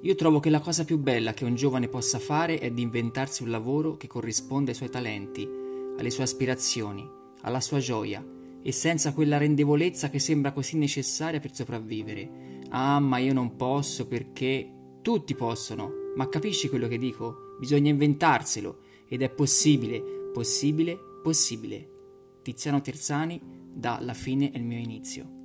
Io trovo che la cosa più bella che un giovane possa fare è di inventarsi un lavoro che corrisponde ai suoi talenti, alle sue aspirazioni, alla sua gioia e senza quella rendevolezza che sembra così necessaria per sopravvivere. Ah, ma io non posso perché tutti possono. Ma capisci quello che dico? Bisogna inventarselo ed è possibile, possibile, possibile. Tiziano Terzani da La fine è il mio inizio.